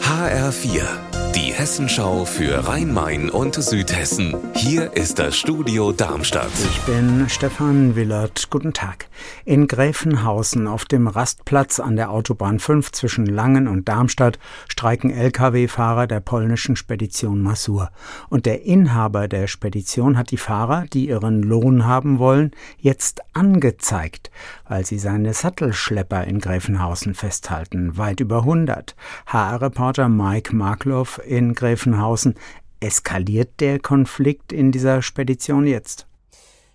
HR4, die Hessenschau für Rhein-Main und Südhessen. Hier ist das Studio Darmstadt. Ich bin Stefan Willert. Guten Tag. In Gräfenhausen auf dem Rastplatz an der Autobahn 5 zwischen Langen und Darmstadt streiken Lkw-Fahrer der polnischen Spedition Masur. Und der Inhaber der Spedition hat die Fahrer, die ihren Lohn haben wollen, jetzt angezeigt, weil sie seine Sattelschlepper in Gräfenhausen festhalten. Weit über 100. HR-Reporter Mike Markloff in Gräfenhausen. Eskaliert der Konflikt in dieser Spedition jetzt?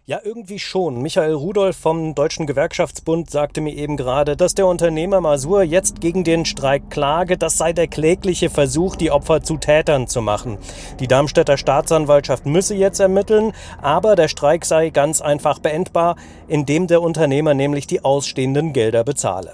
Ja, irgendwie schon. Michael Rudolph vom Deutschen Gewerkschaftsbund sagte mir eben gerade, dass der Unternehmer Masur jetzt gegen den Streik klage. Das sei der klägliche Versuch, die Opfer zu Tätern zu machen. Die Darmstädter Staatsanwaltschaft müsse jetzt ermitteln, aber der Streik sei ganz einfach beendbar, indem der Unternehmer nämlich die ausstehenden Gelder bezahle.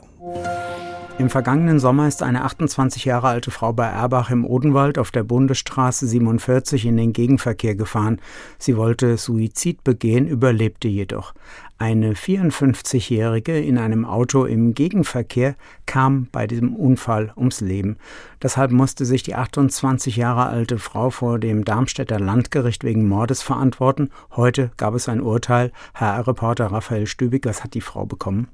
Im vergangenen Sommer ist eine 28 Jahre alte Frau bei Erbach im Odenwald auf der Bundesstraße 47 in den Gegenverkehr gefahren. Sie wollte Suizid begehen, überlebte jedoch. Eine 54-Jährige in einem Auto im Gegenverkehr kam bei diesem Unfall ums Leben. Deshalb musste sich die 28 Jahre alte Frau vor dem Darmstädter Landgericht wegen Mordes verantworten. Heute gab es ein Urteil. HR-Reporter Raphael Stübig, was hat die Frau bekommen?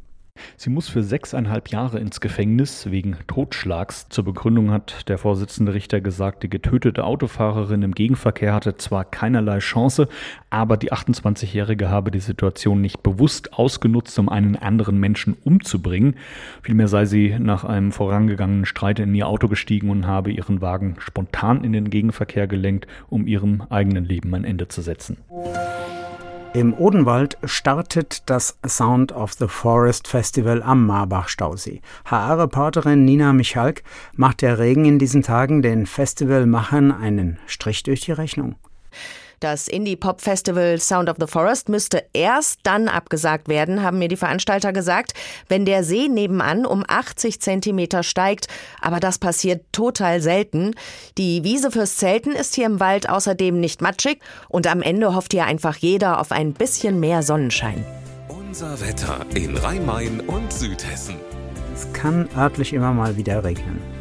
Sie muss für sechseinhalb Jahre ins Gefängnis wegen Totschlags. Zur Begründung hat der Vorsitzende Richter gesagt, die getötete Autofahrerin im Gegenverkehr hatte zwar keinerlei Chance, aber die 28-Jährige habe die Situation nicht bewusst ausgenutzt, um einen anderen Menschen umzubringen. Vielmehr sei sie nach einem vorangegangenen Streit in ihr Auto gestiegen und habe ihren Wagen spontan in den Gegenverkehr gelenkt, um ihrem eigenen Leben ein Ende zu setzen. Im Odenwald startet das Sound of the Forest Festival am Marbach-Stausee. HR-Reporterin Nina Michalk macht der Regen in diesen Tagen den Festivalmachern einen Strich durch die Rechnung. Das Indie-Pop-Festival Sound of the Forest müsste erst dann abgesagt werden, haben mir die Veranstalter gesagt, wenn der See nebenan um 80 Zentimeter steigt. Aber das passiert total selten. Die Wiese fürs Zelten ist hier im Wald außerdem nicht matschig und am Ende hofft hier einfach jeder auf ein bisschen mehr Sonnenschein. Unser Wetter in Rhein-Main und Südhessen. Es kann örtlich immer mal wieder regnen.